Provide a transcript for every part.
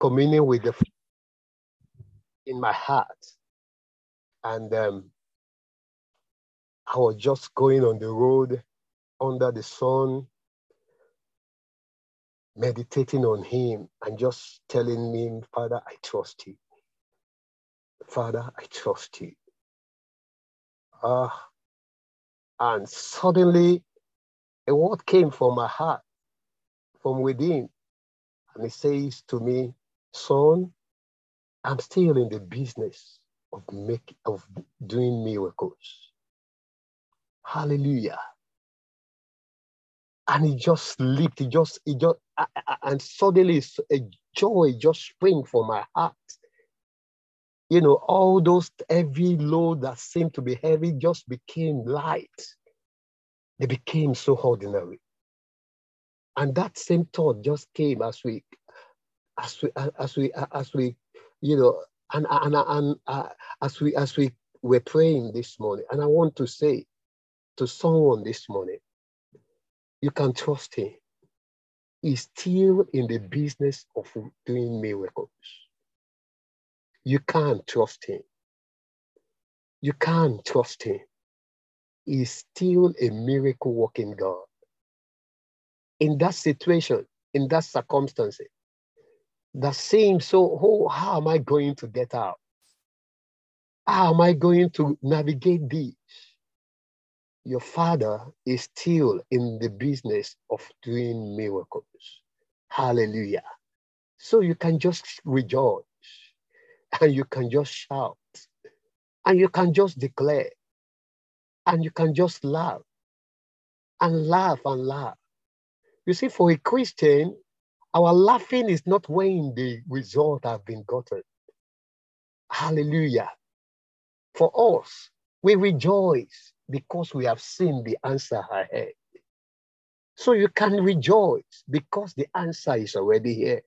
communing with the in my heart. And um, I was just going on the road under the sun, meditating on him and just telling him, Father, I trust you. Father, I trust you. Uh, and suddenly a word came from my heart, from within. And it says to me, Son, I'm still in the business of make of doing miracles. Hallelujah. And it just leaped, it just, it just, and suddenly a joy just sprang from my heart. You know, all those heavy load that seemed to be heavy just became light. They became so ordinary. And that same thought just came as we, as we, as we, as we, you know, and and and uh, as we as we were praying this morning, and I want to say to someone this morning, you can trust him. He's still in the business of doing miracles. You can't trust him. You can't trust him. He's still a miracle working God. In that situation, in that circumstance, that seems so, oh, how am I going to get out? How am I going to navigate this? Your father is still in the business of doing miracles. Hallelujah. So you can just rejoice and you can just shout and you can just declare and you can just laugh and laugh and laugh. You see, for a Christian, our laughing is not when the result have been gotten. Hallelujah. For us, we rejoice because we have seen the answer ahead. So you can rejoice because the answer is already here.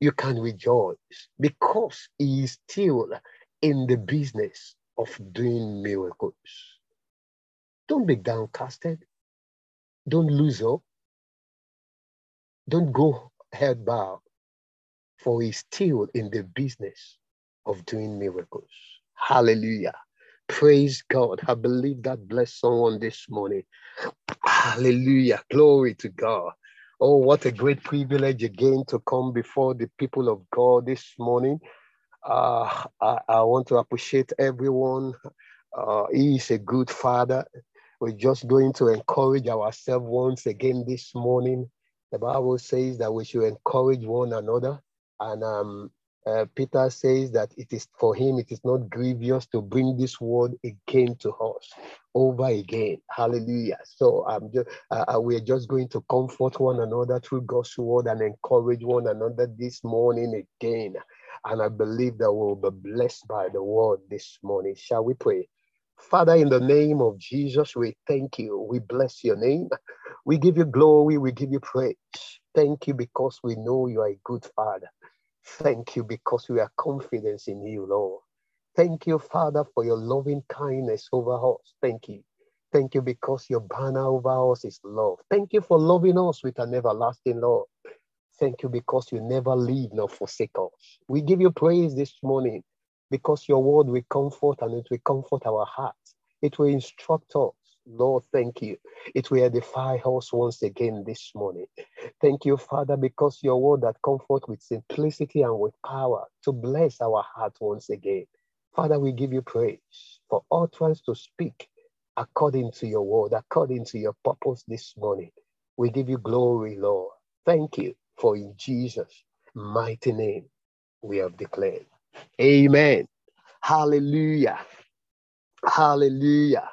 You can rejoice because he is still in the business of doing miracles. Don't be downcasted. Don't lose hope. Don't go head bowed, for he's still in the business of doing miracles. Hallelujah. Praise God. I believe that blessed someone this morning. Hallelujah. Glory to God. Oh, what a great privilege again to come before the people of God this morning. Uh, I, I want to appreciate everyone. Uh, he is a good father. We're just going to encourage ourselves once again this morning. The Bible says that we should encourage one another. And um, uh, Peter says that it is for him, it is not grievous to bring this word again to us, over again. Hallelujah. So um, just, uh, uh, we're just going to comfort one another through God's word and encourage one another this morning again. And I believe that we'll be blessed by the word this morning. Shall we pray? Father, in the name of Jesus, we thank you. We bless your name. We give you glory. We give you praise. Thank you because we know you are a good father. Thank you because we are confident in you, Lord. Thank you, Father, for your loving kindness over us. Thank you. Thank you because your banner over us is love. Thank you for loving us with an everlasting love. Thank you because you never leave nor forsake us. We give you praise this morning because your word will comfort and it will comfort our hearts. It will instruct us. Lord, thank you. It will edify us once again this morning. Thank you, Father, because your word that comfort with simplicity and with power to bless our heart once again. Father, we give you praise for all utterance to speak according to your word, according to your purpose this morning. We give you glory, Lord. Thank you for in Jesus' mighty name we have declared. Amen. Hallelujah. Hallelujah.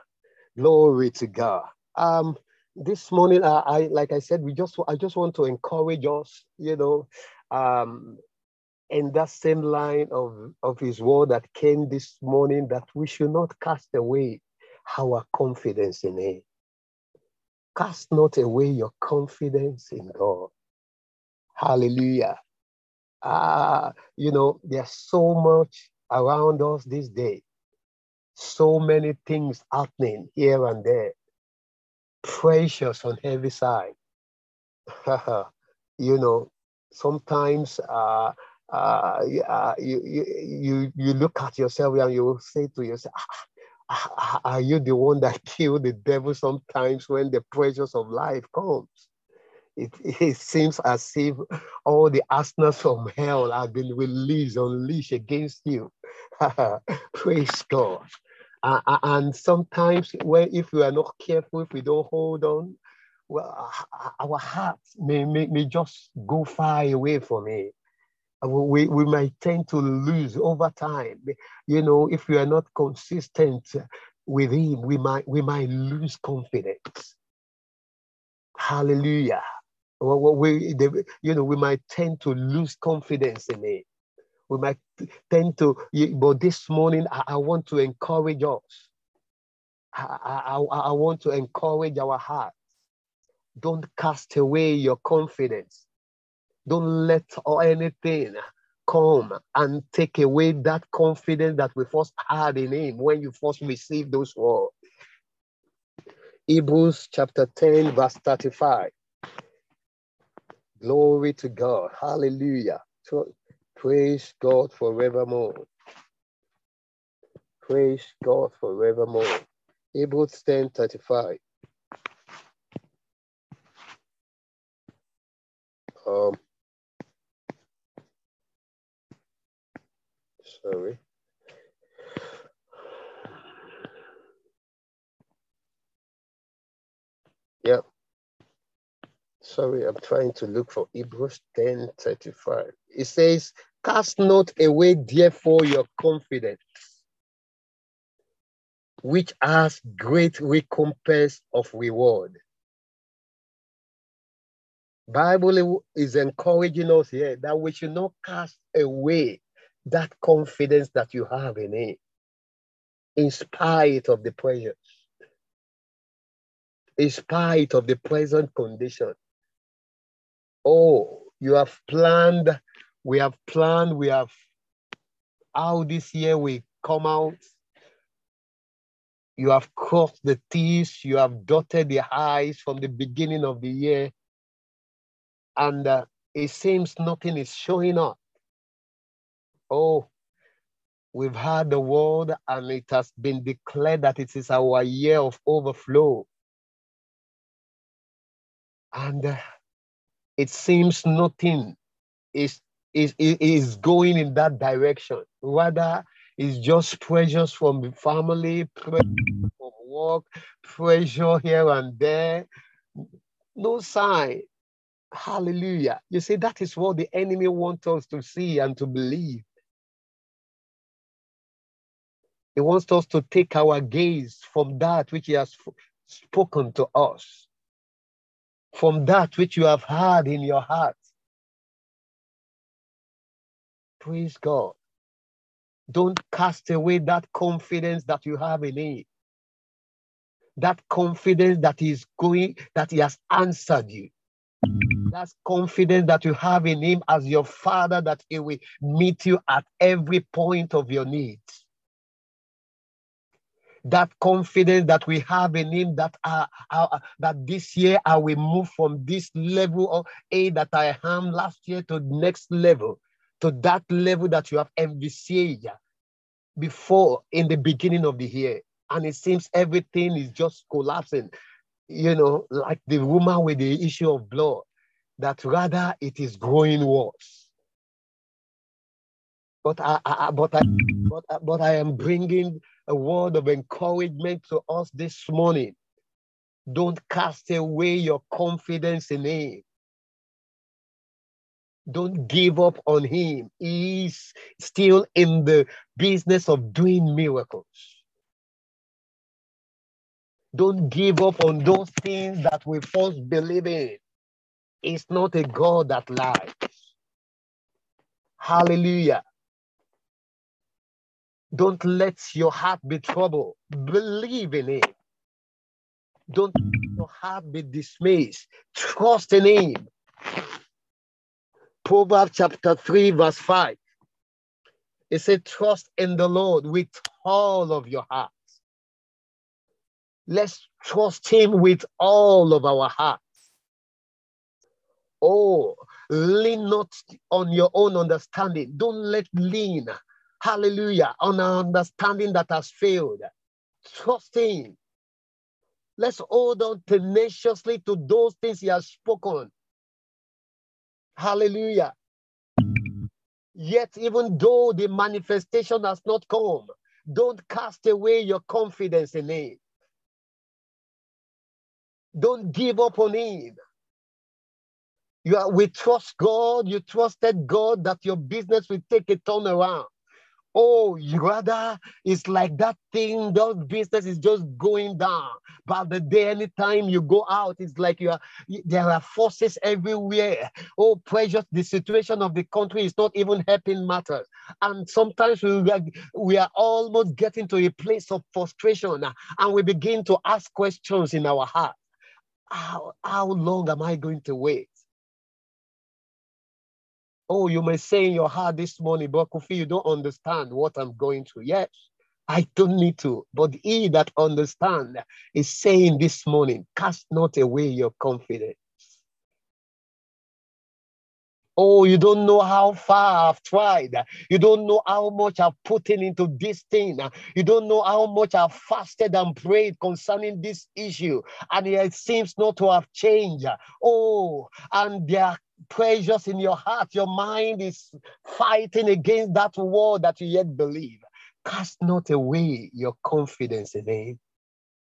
Glory to God. Um, this morning, I, like I said, we just I just want to encourage us, you know, um, in that same line of, of his word that came this morning, that we should not cast away our confidence in him. Cast not away your confidence in God. Hallelujah. Ah, uh, you know, there's so much around us this day so many things happening here and there. Precious on every side. you know, Sometimes uh, uh, uh, you, you, you, you look at yourself and you say to yourself, ah, ah, are you the one that killed the devil sometimes when the pressures of life comes? It, it seems as if all the arsenals from hell have been released, unleashed against you. Praise God. Uh, and sometimes, when if we are not careful, if we don't hold on, well, our hearts may, may, may just go far away from it. We, we might tend to lose over time. You know, if we are not consistent with Him, we might we might lose confidence. Hallelujah. We, you know, we might tend to lose confidence in it. We might tend to, but this morning I, I want to encourage us. I, I, I want to encourage our hearts. Don't cast away your confidence. Don't let anything come and take away that confidence that we first had in Him when you first received those words. Hebrews chapter 10, verse 35. Glory to God. Hallelujah. Praise God forevermore. Praise God forevermore. Hebrews 10 35. Um, sorry. Yep sorry, I'm trying to look for Hebrews 10 35. It says, Cast not away, therefore, your confidence, which has great recompense of reward. Bible is encouraging us here that we should not cast away that confidence that you have in it, in spite of the pressures, in spite of the present condition. Oh, you have planned, we have planned, we have how this year we come out. You have crossed the T's, you have dotted the I's from the beginning of the year, and uh, it seems nothing is showing up. Oh, we've heard the word, and it has been declared that it is our year of overflow. And uh, it seems nothing is, is, is going in that direction. Rather, it's just pressures from the family, pressure from work, pressure here and there. No sign. Hallelujah. You see, that is what the enemy wants us to see and to believe. He wants us to take our gaze from that which he has spoken to us from that which you have had in your heart. Praise God. Don't cast away that confidence that you have in Him. That confidence that is going, that He has answered you. That's confidence that you have in Him as your Father, that He will meet you at every point of your needs that confidence that we have in him that uh, uh, that this year I will move from this level of A that I am last year to next level, to that level that you have envisaged before in the beginning of the year. And it seems everything is just collapsing, you know, like the woman with the issue of blood, that rather it is growing worse. But I, I but I, but, but I am bringing a word of encouragement to us this morning. Don't cast away your confidence in Him. Don't give up on Him. He's still in the business of doing miracles. Don't give up on those things that we first believe in. It's not a God that lies. Hallelujah. Don't let your heart be troubled. Believe in Him. Don't let your heart be dismayed. Trust in Him. Proverbs chapter 3, verse 5. It said, Trust in the Lord with all of your heart. Let's trust Him with all of our hearts. Oh, Lean not on your own understanding. Don't let lean, hallelujah, on our understanding that has failed. Trusting. Let's hold on tenaciously to those things He has spoken. Hallelujah. Yet, even though the manifestation has not come, don't cast away your confidence in Him. Don't give up on Him. You are, we trust God. You trusted God that your business will take a turn around. Oh, rather it's like that thing, that business is just going down. But the day, anytime you go out, it's like you are there are forces everywhere. Oh, precious, the situation of the country is not even helping matters. And sometimes we are, we are almost getting to a place of frustration uh, and we begin to ask questions in our heart. How, how long am I going to wait? Oh, you may say in your heart this morning, but Kofi, you don't understand what I'm going through. Yes, I don't need to. But he that understand is saying this morning, cast not away your confidence. Oh, you don't know how far I've tried. You don't know how much I've put in into this thing. You don't know how much I've fasted and prayed concerning this issue. And it seems not to have changed. Oh, and there are precious in your heart. Your mind is fighting against that war that you yet believe. Cast not away your confidence in Him.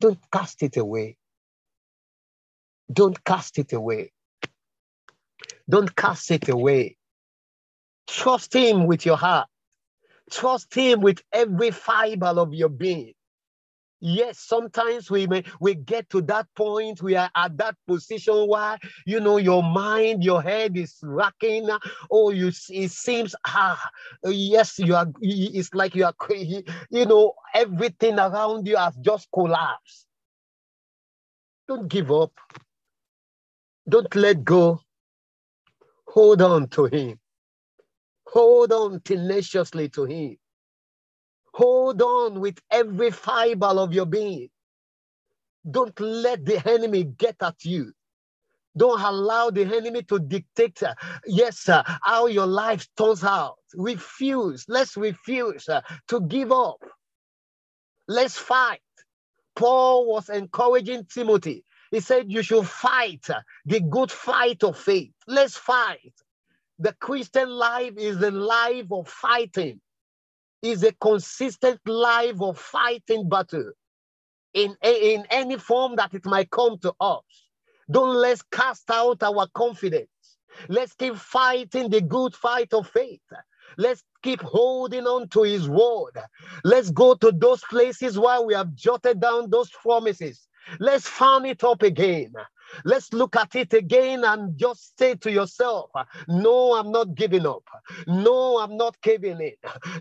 Don't cast it away. Don't cast it away. Don't cast it away. Trust Him with your heart. Trust Him with every fiber of your being. Yes, sometimes we may we get to that point, we are at that position where you know your mind, your head is racking. Oh, you it seems ah yes, you are it's like you are you know, everything around you has just collapsed. Don't give up. Don't let go. Hold on to him. Hold on tenaciously to him. Hold on with every fiber of your being. Don't let the enemy get at you. Don't allow the enemy to dictate, uh, yes, sir, how your life turns out. Refuse. Let's refuse uh, to give up. Let's fight. Paul was encouraging Timothy. He said, You should fight the good fight of faith. Let's fight. The Christian life is a life of fighting, is a consistent life of fighting battle in, in any form that it might come to us. Don't let's cast out our confidence. Let's keep fighting the good fight of faith. Let's keep holding on to his word. Let's go to those places where we have jotted down those promises. Let's farm it up again. Let's look at it again and just say to yourself, No, I'm not giving up. No, I'm not giving in.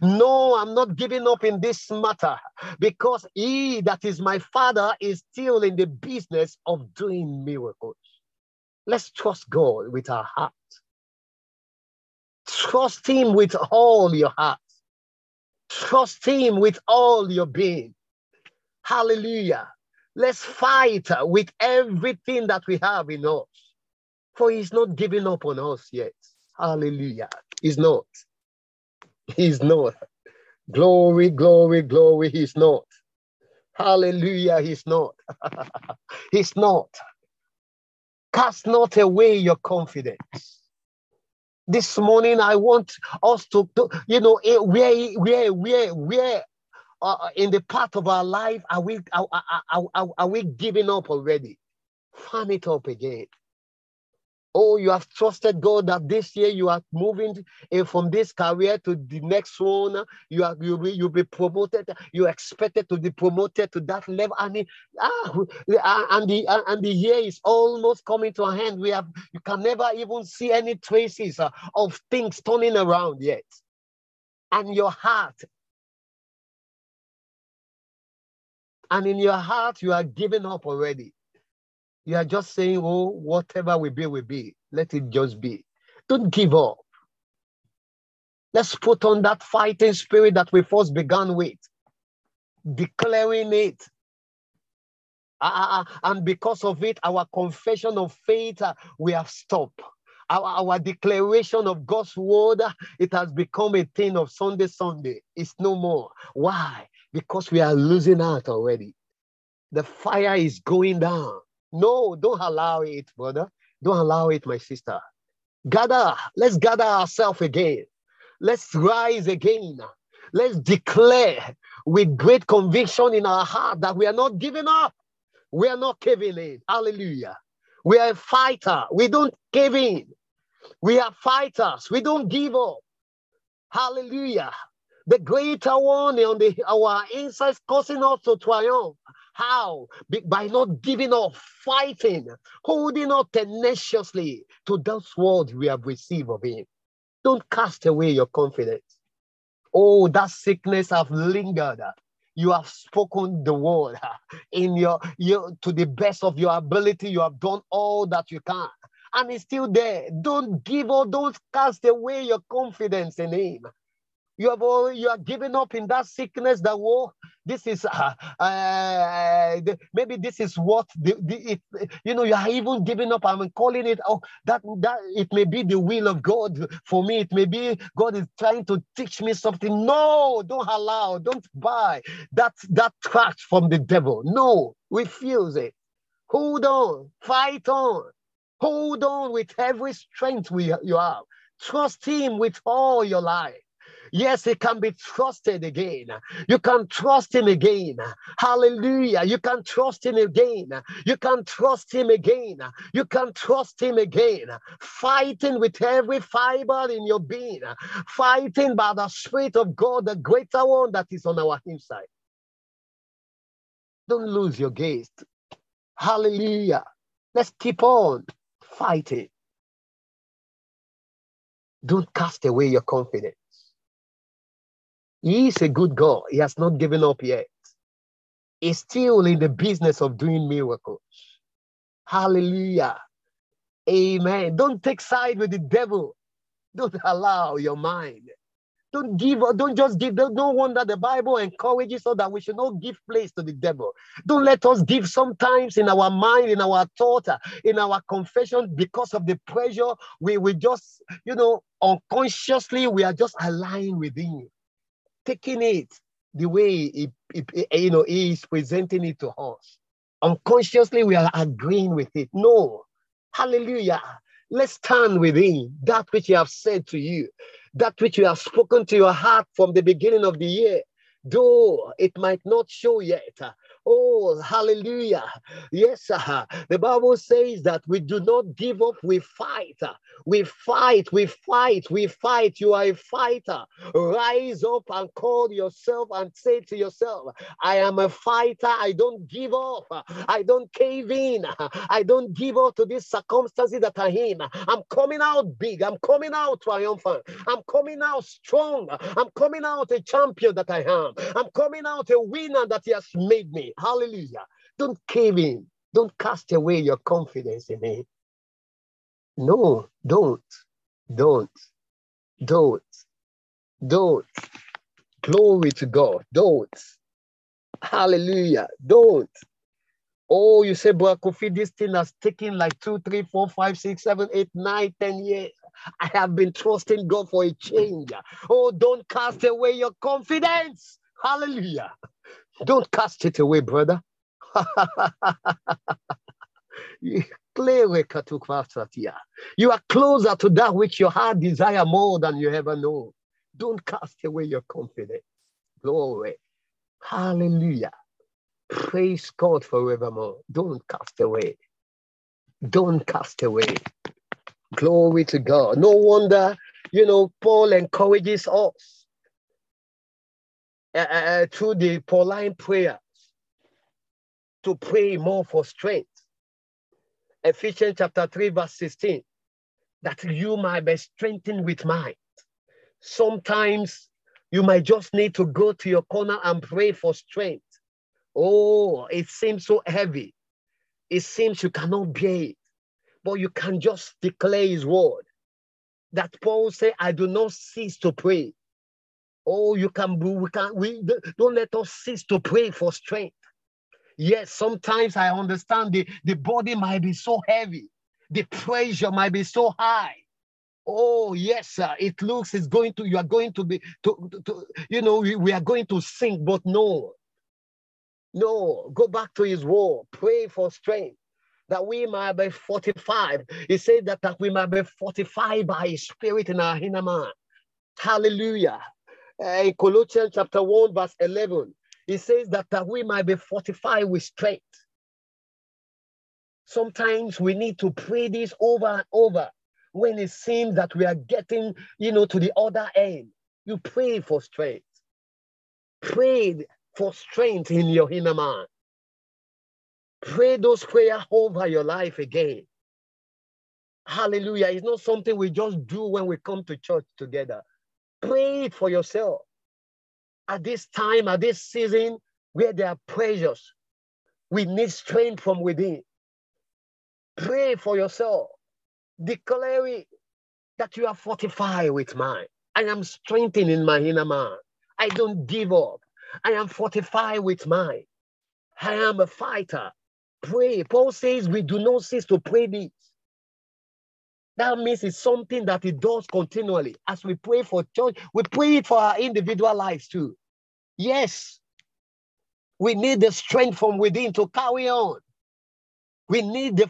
No, I'm not giving up in this matter because he that is my father is still in the business of doing miracles. Let's trust God with our heart. Trust Him with all your heart. Trust Him with all your being. Hallelujah. Let's fight with everything that we have in us. For he's not giving up on us yet. Hallelujah. He's not. He's not. Glory, glory, glory. He's not. Hallelujah. He's not. he's not. Cast not away your confidence. This morning, I want us to, to you know, eh, where, where, where, where uh, uh, in the part of our life are we are, are, are, are we giving up already? Farm it up again. Oh, you have trusted God that this year you are moving from this career to the next one. You are you will you'll be promoted. You expected to be promoted to that level, and ah, and the and the year is almost coming to an end. We have you can never even see any traces uh, of things turning around yet, and your heart And in your heart, you are giving up already. You are just saying, oh, whatever will be, will be. Let it just be. Don't give up. Let's put on that fighting spirit that we first began with, declaring it. Uh, and because of it, our confession of faith, uh, we have stopped. Our, our declaration of God's word, it has become a thing of Sunday, Sunday. It's no more. Why? Because we are losing out already. The fire is going down. No, don't allow it, brother. Don't allow it, my sister. Gather, let's gather ourselves again. Let's rise again. Let's declare with great conviction in our heart that we are not giving up. We are not caving in. Hallelujah. We are a fighter. We don't cave in. We are fighters. We don't give up. Hallelujah. The greater one on the our insides causing us to triumph. How? By not giving up, fighting, holding on tenaciously to those words we have received of him. Don't cast away your confidence. Oh, that sickness have lingered. You have spoken the word in your, your to the best of your ability. You have done all that you can, and it's still there. Don't give up. Don't cast away your confidence in Him. You have all, you are giving up in that sickness that war. this is uh, uh, maybe this is what the, the, it, you know you are even giving up. I'm calling it oh that that it may be the will of God for me. It may be God is trying to teach me something. No, don't allow, don't buy that that trash from the devil. No, refuse it. Hold on, fight on, hold on with every strength we you have. Trust Him with all your life. Yes, he can be trusted again. You can trust him again. Hallelujah. You can trust him again. You can trust him again. You can trust him again. Fighting with every fiber in your being. Fighting by the Spirit of God, the greater one that is on our inside. Don't lose your gaze. Hallelujah. Let's keep on fighting. Don't cast away your confidence. He is a good God. He has not given up yet. He's still in the business of doing miracles. Hallelujah. Amen. Don't take side with the devil. Don't allow your mind. Don't give, don't just give. No wonder the Bible encourages us that we should not give place to the devil. Don't let us give sometimes in our mind, in our thought, in our confession, because of the pressure. We we just, you know, unconsciously we are just aligned with him taking it the way he, he, you know he is presenting it to us. Unconsciously, we are agreeing with it. No, hallelujah. Let's stand within that which you have said to you, that which you have spoken to your heart from the beginning of the year, though it might not show yet. Oh, hallelujah. Yes, uh, the Bible says that we do not give up, we fight. We fight, we fight, we fight. You are a fighter. Rise up and call yourself and say to yourself, I am a fighter. I don't give up. I don't cave in. I don't give up to these circumstances that are in. I'm coming out big. I'm coming out triumphant. I'm coming out strong. I'm coming out a champion that I am. I'm coming out a winner that He has made me. Hallelujah. Don't cave in. Don't cast away your confidence in Him. No, don't. Don't. Don't. Don't. Glory to God. Don't. Hallelujah. Don't. Oh, you say, but Kofi, this thing has taken like two, three, four, five, six, seven, eight, nine, ten years. I have been trusting God for a change. Oh, don't cast away your confidence. Hallelujah. Don't cast it away, brother. you are closer to that which your heart desire more than you ever know. Don't cast away your confidence. Glory. Hallelujah. Praise God forevermore. Don't cast away. Don't cast away. Glory to God. No wonder, you know, Paul encourages us uh, uh, uh, through the Pauline prayers to pray more for strength. Ephesians chapter 3, verse 16, that you might be strengthened with might. Sometimes you might just need to go to your corner and pray for strength. Oh, it seems so heavy. It seems you cannot bear it, but you can just declare his word. That Paul said, I do not cease to pray Oh, you can we can we don't let us cease to pray for strength. Yes, sometimes I understand the, the body might be so heavy, the pressure might be so high. Oh, yes, sir. It looks it's going to, you are going to be, to, to, you know, we, we are going to sink, but no. No, go back to his word. Pray for strength that we might be fortified. He said that, that we might be fortified by his spirit in our inner man. Hallelujah. Uh, in Colossians chapter 1, verse 11, he says that, that we might be fortified with strength. Sometimes we need to pray this over and over when it seems that we are getting, you know, to the other end. You pray for strength. Pray for strength in your inner man. Pray those prayers over your life again. Hallelujah. It's not something we just do when we come to church together. Pray for yourself. At this time, at this season, where there are pressures, we need strength from within. Pray for yourself. Declare that you are fortified with mine. I am strengthened in my inner man. I don't give up. I am fortified with mine. I am a fighter. Pray. Paul says we do not cease to pray this. That means it's something that he does continually. As we pray for church, we pray it for our individual lives too. Yes, we need the strength from within to carry on. We need the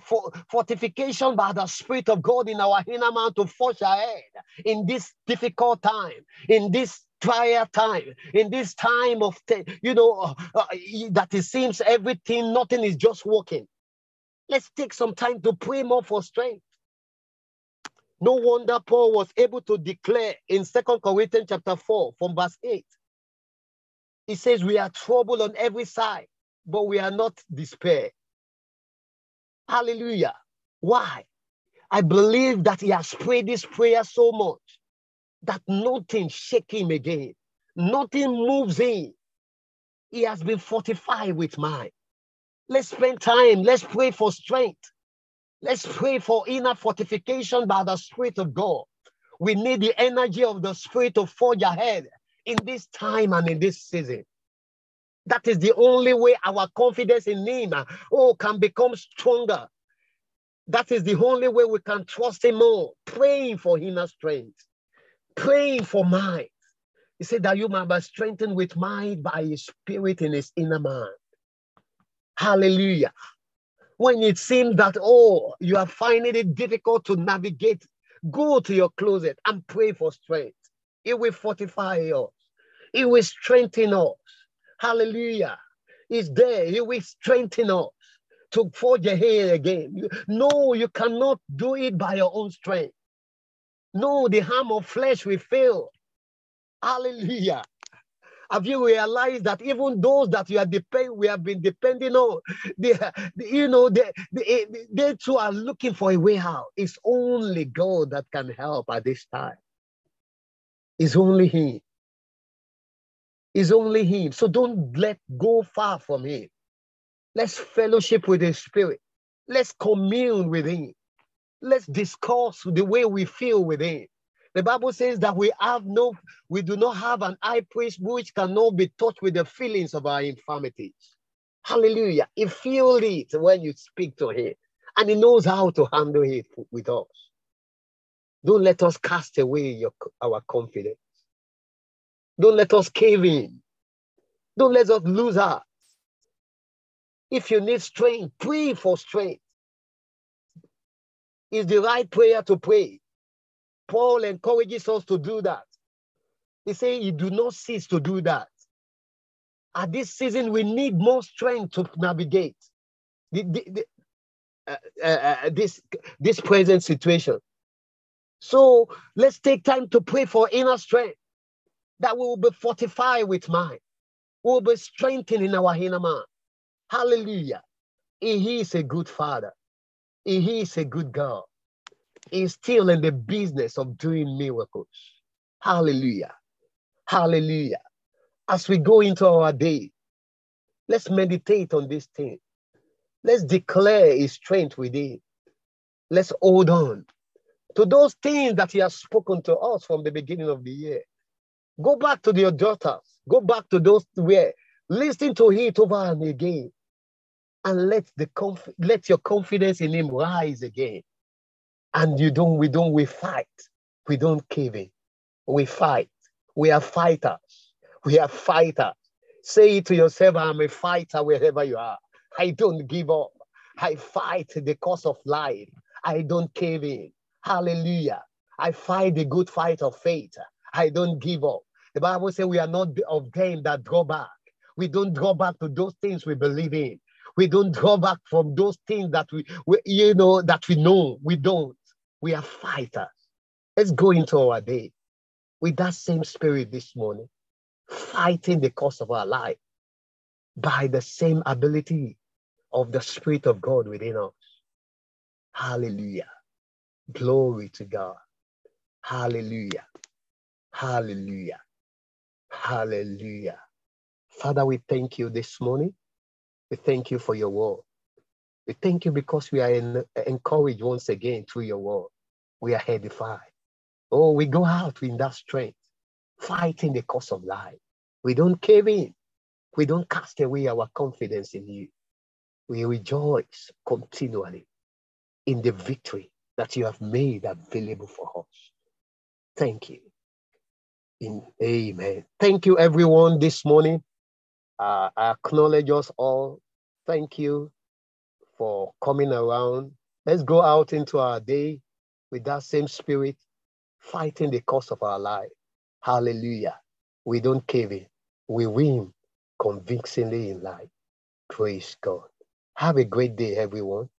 fortification by the Spirit of God in our inner man to forge ahead in this difficult time, in this trial time, in this time of, you know, uh, uh, that it seems everything, nothing is just working. Let's take some time to pray more for strength. No wonder Paul was able to declare in Second Corinthians chapter 4 from verse 8. He says, We are troubled on every side, but we are not despair. Hallelujah. Why? I believe that he has prayed this prayer so much that nothing shake him again. Nothing moves him. He has been fortified with mine. Let's spend time. Let's pray for strength. Let's pray for inner fortification by the Spirit of God. We need the energy of the Spirit to forge ahead in this time and in this season. That is the only way our confidence in Him oh, can become stronger. That is the only way we can trust Him more. Praying for inner strength, praying for mind. He said that you might be strengthened with mind by His Spirit in His inner man. Hallelujah. When it seems that, oh, you are finding it difficult to navigate, go to your closet and pray for strength. It will fortify us, it will strengthen us. Hallelujah. It's there. it will strengthen us to forge ahead again. No, you cannot do it by your own strength. No, the harm of flesh will fail. Hallelujah. Have you realized that even those that you are depend, we have been depending on, they, you know, they, they, they too are looking for a way out. It's only God that can help at this time. It's only Him It's only Him. So don't let go far from Him. Let's fellowship with His Spirit. Let's commune with Him. Let's discuss the way we feel with Him. The Bible says that we have no, we do not have an high priest which cannot be touched with the feelings of our infirmities. Hallelujah. He feels it when you speak to him, and he knows how to handle it with us. Don't let us cast away your, our confidence. Don't let us cave in. Don't let us lose heart. If you need strength, pray for strength. It's the right prayer to pray. Paul encourages us to do that. He says, You do not cease to do that. At this season, we need more strength to navigate the, the, the, uh, uh, uh, this, this present situation. So let's take time to pray for inner strength that we will be fortified with mind. We will be strengthened in our inner man. Hallelujah. He is a good father. He is a good God. He's still in the business of doing miracles. Hallelujah. Hallelujah. As we go into our day, let's meditate on this thing. Let's declare his strength within. Let's hold on to those things that he has spoken to us from the beginning of the year. Go back to your daughters. Go back to those where listen to it over and again. And let the conf- let your confidence in him rise again. And you don't, we don't, we fight. We don't cave in. We fight. We are fighters. We are fighters. Say to yourself I'm a fighter wherever you are. I don't give up. I fight the cause of life. I don't cave in. Hallelujah. I fight the good fight of faith. I don't give up. The Bible says we are not of them that draw back. We don't draw back to those things we believe in. We don't draw back from those things that we, we you know, that we know. We don't. We are fighters. Let's go into our day with that same spirit this morning, fighting the cause of our life by the same ability of the Spirit of God within us. Hallelujah. Glory to God. Hallelujah. Hallelujah. Hallelujah. Father, we thank you this morning. We thank you for your word. We thank you because we are encouraged once again through your word. We are edified. Oh, we go out in that strength, fighting the cause of life. We don't cave in. We don't cast away our confidence in you. We rejoice continually in the victory that you have made available for us. Thank you. In, amen. Thank you, everyone, this morning. Uh, I acknowledge us all. Thank you for coming around. Let's go out into our day with that same spirit, fighting the cause of our life. Hallelujah. We don't cave in, we win convincingly in life. Praise God. Have a great day, everyone.